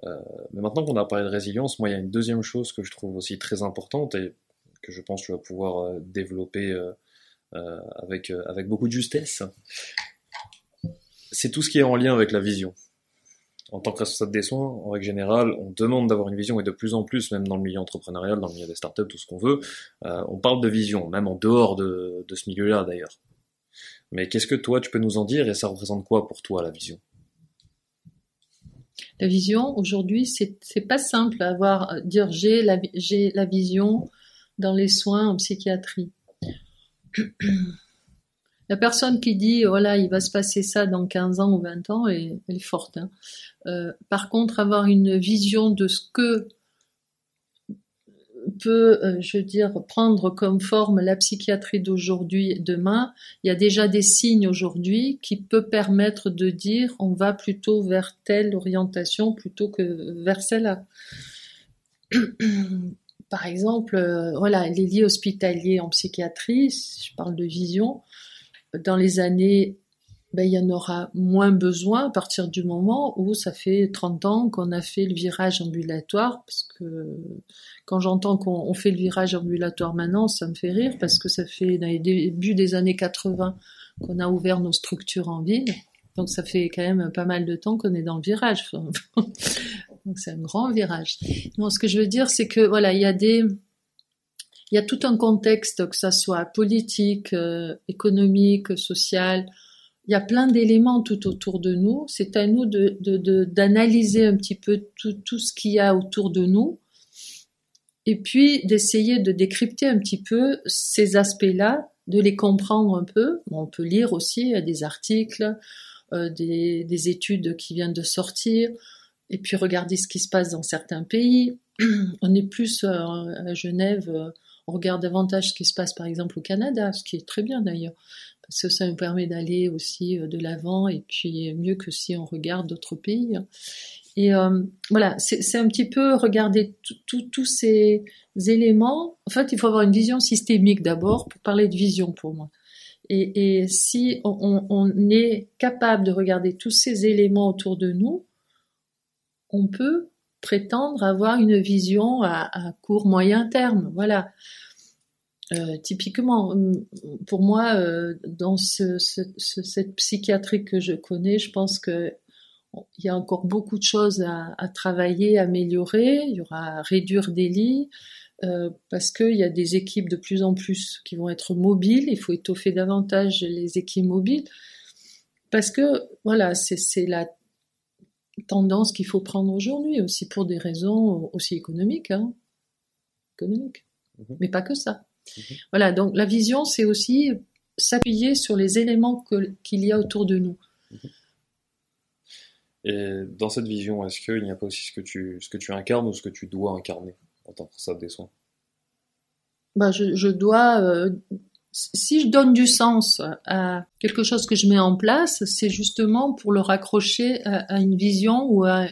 A: Euh, mais maintenant qu'on a parlé de résilience, moi il y a une deuxième chose que je trouve aussi très importante et que je pense que tu vas pouvoir développer euh, avec, euh, avec beaucoup de justesse. C'est tout ce qui est en lien avec la vision. En tant que responsable des soins, en règle générale, on demande d'avoir une vision et de plus en plus, même dans le milieu entrepreneurial, dans le milieu des startups, tout ce qu'on veut, euh, on parle de vision, même en dehors de, de ce milieu-là d'ailleurs. Mais qu'est-ce que toi tu peux nous en dire et ça représente quoi pour toi la vision?
B: La vision aujourd'hui, c'est c'est pas simple à avoir dire j'ai la j'ai la vision dans les soins en psychiatrie. La personne qui dit voilà il va se passer ça dans 15 ans ou 20 ans, elle, est forte. Hein. Euh, par contre, avoir une vision de ce que peut, euh, je dire, prendre comme forme la psychiatrie d'aujourd'hui et demain, il y a déjà des signes aujourd'hui qui peuvent permettre de dire on va plutôt vers telle orientation plutôt que vers celle-là. par exemple, euh, voilà, les lits hospitaliers en psychiatrie, je parle de vision, dans les années, ben, il y en aura moins besoin à partir du moment où ça fait 30 ans qu'on a fait le virage ambulatoire, parce que quand j'entends qu'on fait le virage ambulatoire maintenant, ça me fait rire, parce que ça fait dans les débuts des années 80 qu'on a ouvert nos structures en ville. Donc ça fait quand même pas mal de temps qu'on est dans le virage. Donc c'est un grand virage. ce que je veux dire, c'est que voilà, il y a des, il y a tout un contexte, que ça soit politique, euh, économique, social. Il y a plein d'éléments tout autour de nous. C'est à nous de, d'analyser un petit peu tout, tout ce qu'il y a autour de nous. Et puis d'essayer de décrypter un petit peu ces aspects-là, de les comprendre un peu. on peut lire aussi des articles, des, des études qui viennent de sortir et puis regarder ce qui se passe dans certains pays. On est plus euh, à Genève, euh, on regarde davantage ce qui se passe par exemple au Canada, ce qui est très bien d'ailleurs, parce que ça nous permet d'aller aussi euh, de l'avant et puis mieux que si on regarde d'autres pays. Et voilà, c'est un petit peu regarder tous ces éléments. En fait, il faut avoir une vision systémique d'abord pour parler de vision pour moi. Et, si on, est capable de regarder tous ces éléments autour de nous, on peut prétendre avoir une vision à, court moyen terme. Voilà. Euh, typiquement, pour moi, euh, dans ce, ce, cette psychiatrie que je connais, je pense que il y a encore beaucoup de choses à travailler, à améliorer. Il y aura à réduire des lits euh, parce qu'il y a des équipes de plus en plus qui vont être mobiles. Il faut étoffer davantage les équipes mobiles parce que voilà, c'est la tendance qu'il faut prendre aujourd'hui aussi pour des raisons aussi économiques, hein, économiques, mhm. mais pas que ça. Mhm. Voilà, donc la vision, c'est aussi s'appuyer sur les éléments qu'il y a autour de nous.
A: Et dans cette vision, est-ce qu'il n'y a pas aussi ce que, tu, ce que tu incarnes ou ce que tu dois incarner? En tant que responsable des soins
B: bah, je, dois, euh, si je donne du sens à quelque chose que je mets en place, c'est justement pour le raccrocher à, à, une vision ou à une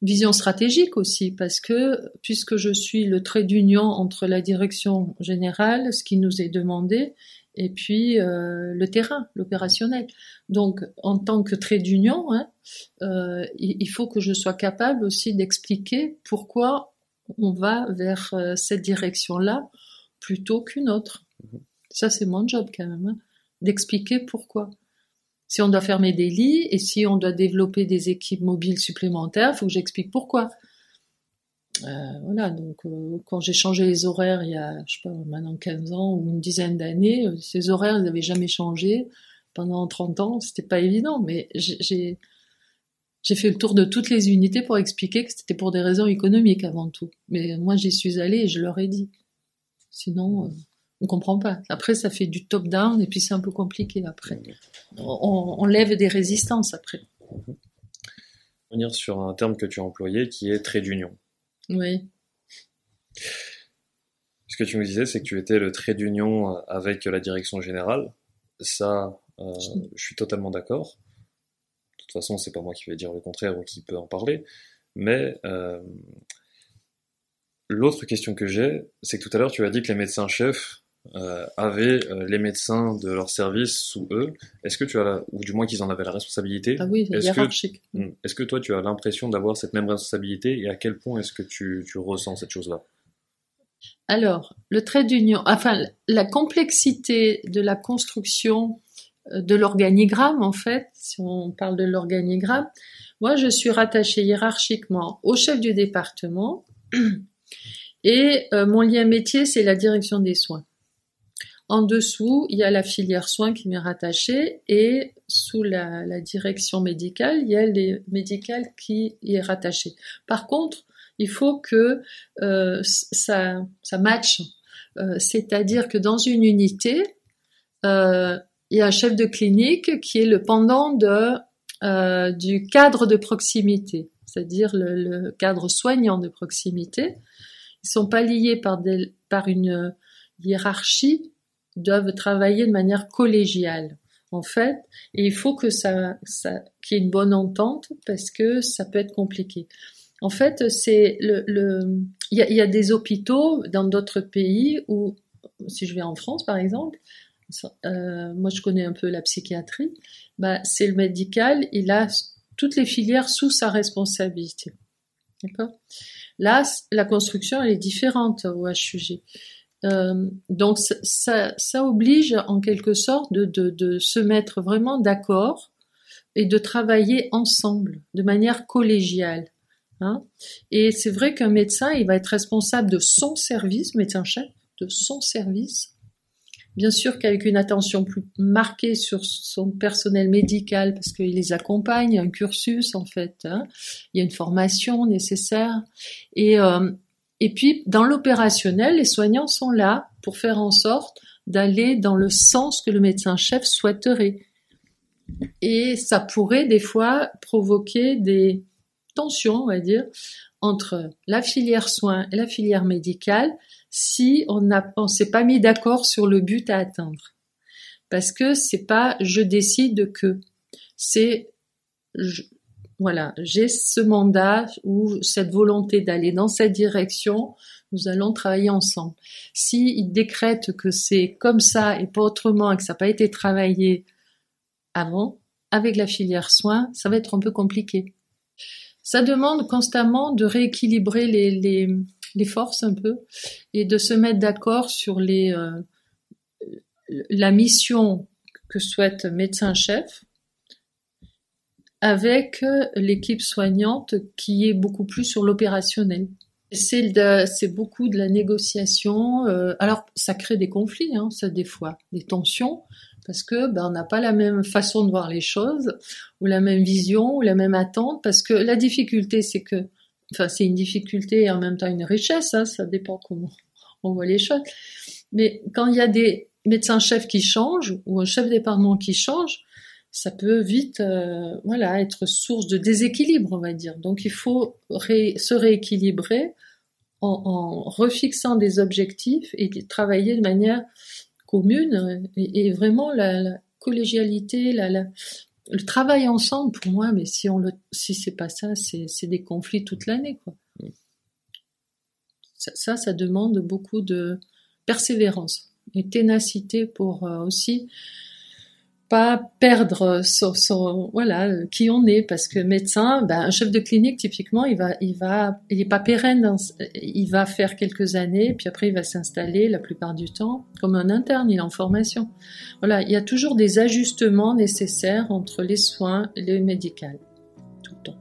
B: vision stratégique aussi, parce que puisque je suis le trait d'union entre la direction générale, ce qui nous est demandé, et puis euh, le terrain, l'opérationnel. Donc, en tant que trait d'union, hein, euh, il, faut que je sois capable aussi d'expliquer pourquoi on va vers euh, cette direction-là plutôt qu'une autre. Mhm. Ça, c'est mon job quand même, hein, d'expliquer pourquoi. Si on doit fermer des lits et si on doit développer des équipes mobiles supplémentaires, il faut que j'explique pourquoi. Euh, voilà, donc euh, quand j'ai changé les horaires il y a, je sais pas, maintenant 15 ans ou une dizaine d'années, ces horaires, ils n'avaient jamais changé. Pendant 30 ans, c'était pas évident, mais j'ai j'ai fait le tour de toutes les unités pour expliquer que c'était pour des raisons économiques avant tout. Mais moi, j'y suis allée et je leur ai dit. Sinon, on comprend pas. Après, ça fait du top-down et puis c'est un peu compliqué après. On, on, lève des résistances après.
A: Venir sur un terme que tu as employé qui est trait d'union.
B: Oui.
A: Ce que tu me disais, c'est que tu étais le trait d'union avec la direction générale. Ça, euh, je suis totalement d'accord. De toute façon, c'est pas moi qui vais dire le contraire ou qui peut en parler. Mais euh, l'autre question que j'ai, c'est que tout à l'heure, tu as dit que les médecins-chefs euh, avaient euh, les médecins de leur service sous eux. Est-ce que tu as, la, ou du moins qu'ils en avaient la responsabilité?
B: Ah oui, est-ce hiérarchique.
A: Que, hmm, est-ce que toi tu as l'impression d'avoir cette même responsabilité et à quel point est-ce que tu, tu ressens cette chose-là?
B: Alors, le trait d'union, enfin la complexité de la construction de l'organigramme en fait, si on parle de l'organigramme, moi je suis rattachée hiérarchiquement au chef du département et euh, mon lien métier c'est la direction des soins. En dessous, il y a la filière soins qui m'est rattachée et sous la, direction médicale, il y a les médicales qui y est rattaché. Par contre, il faut que euh, ça, ça matche. Euh, c'est-à-dire que dans une unité, euh, il y a un chef de clinique qui est le pendant de, du cadre de proximité, c'est-à-dire le, cadre soignant de proximité. Ils sont pas liés par, des, par une hiérarchie, doivent travailler de manière collégiale en fait, et il faut que ça, qu'il y ait une bonne entente parce que ça peut être compliqué. En fait, c'est le, il y a, y a, des hôpitaux dans d'autres pays où, si je vais en France par exemple, euh, moi je connais un peu la psychiatrie, bah c'est le médical, il a toutes les filières sous sa responsabilité. Là, la construction elle est différente au HUG. Euh, donc ça, oblige en quelque sorte de se mettre vraiment d'accord et de travailler ensemble, de manière collégiale. Hein. Et c'est vrai qu'un médecin, il va être responsable de son service, médecin-chef, de son service. Bien sûr qu'avec une attention plus marquée sur son personnel médical, parce qu'il les accompagne, un cursus en fait, hein. il y a une formation nécessaire. Et, euh, et puis, dans l'opérationnel, les soignants sont là pour faire en sorte d'aller dans le sens que le médecin-chef souhaiterait. Et ça pourrait des fois provoquer des tensions, on va dire, entre la filière soins et la filière médicale si on ne s'est pas mis d'accord sur le but à atteindre. Parce que c'est pas je décide que, c'est voilà, j'ai ce mandat ou cette volonté d'aller dans cette direction, nous allons travailler ensemble. Si il décrète que c'est comme ça et pas autrement et que ça n'a pas été travaillé avant, avec la filière soins, ça va être un peu compliqué. Ça demande constamment de rééquilibrer les, les, les forces un peu, et de se mettre d'accord sur les la mission que souhaite médecin-chef avec l'équipe soignante qui est beaucoup plus sur l'opérationnel. C'est beaucoup de la négociation. Euh, alors, ça crée des conflits, hein, ça des fois, des tensions, parce que ben, on n'a pas la même façon de voir les choses, ou la même vision, ou la même attente, parce que la difficulté, c'est que, enfin, c'est une difficulté et en même temps une richesse, hein, ça dépend comment on voit les choses. Mais quand il y a des médecins-chefs qui changent, ou un chef département qui change, ça peut vite euh, voilà être source de déséquilibre on va dire donc il faut se rééquilibrer en, refixant des objectifs et travailler de manière commune et, vraiment la, collégialité la, le travail ensemble pour moi mais si on le si c'est pas ça c'est c'est des conflits toute l'année quoi. Ça, ça, ça demande beaucoup de persévérance et ténacité pour euh, aussi pas perdre son, voilà qui on est. Parce que médecin ben, un chef de clinique typiquement il va il va il est pas pérenne il va faire quelques années puis après il va s'installer la plupart du temps comme un interne il est en formation. Voilà il y a toujours des ajustements nécessaires entre les soins et le médical tout le temps.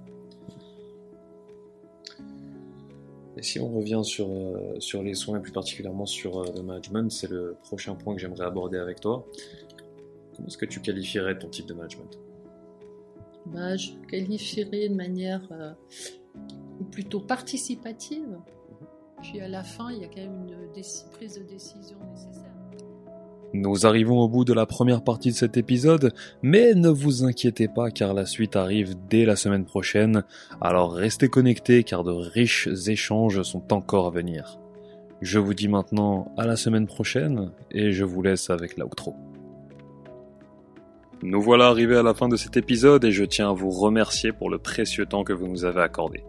A: Et si on revient sur euh, sur les soins plus particulièrement sur euh, le management c'est le prochain point que j'aimerais aborder avec toi Comment est-ce que tu qualifierais ton type de management?
B: Bah, Je qualifierais de manière euh, plutôt participative. Mhm. Puis à la fin, il y a quand même une prise de décision nécessaire.
A: Nous arrivons au bout de la première partie de cet épisode, mais ne vous inquiétez pas car la suite arrive dès la semaine prochaine, alors restez connectés car de riches échanges sont encore à venir. Je vous dis maintenant à la semaine prochaine et je vous laisse avec l'outro. Nous voilà arrivés à la fin de cet épisode et je tiens à vous remercier pour le précieux temps que vous nous avez accordé.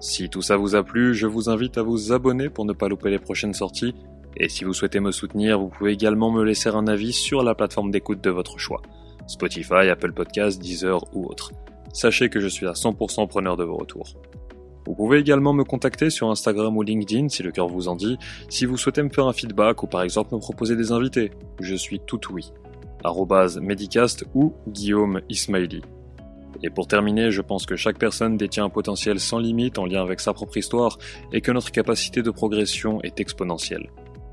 A: Si tout ça vous a plu, je vous invite à vous abonner pour ne pas louper les prochaines sorties. Et si vous souhaitez me soutenir, vous pouvez également me laisser un avis sur la plateforme d'écoute de votre choix. Spotify, Apple Podcasts, Deezer ou autre. Sachez que je suis à 100% preneur de vos retours. Vous pouvez également me contacter sur Instagram ou LinkedIn si le cœur vous en dit, si vous souhaitez me faire un feedback ou par exemple me proposer des invités. Je suis tout oui medicast ou Guillaume Ismaili. Et pour terminer, je pense que chaque personne détient un potentiel sans limite en lien avec sa propre histoire et que notre capacité de progression est exponentielle.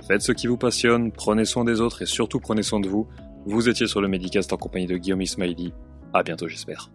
A: Faites ce qui vous passionne, prenez soin des autres et surtout prenez soin de vous. Vous étiez sur le Medicast en compagnie de Guillaume Ismaili. À bientôt j'espère.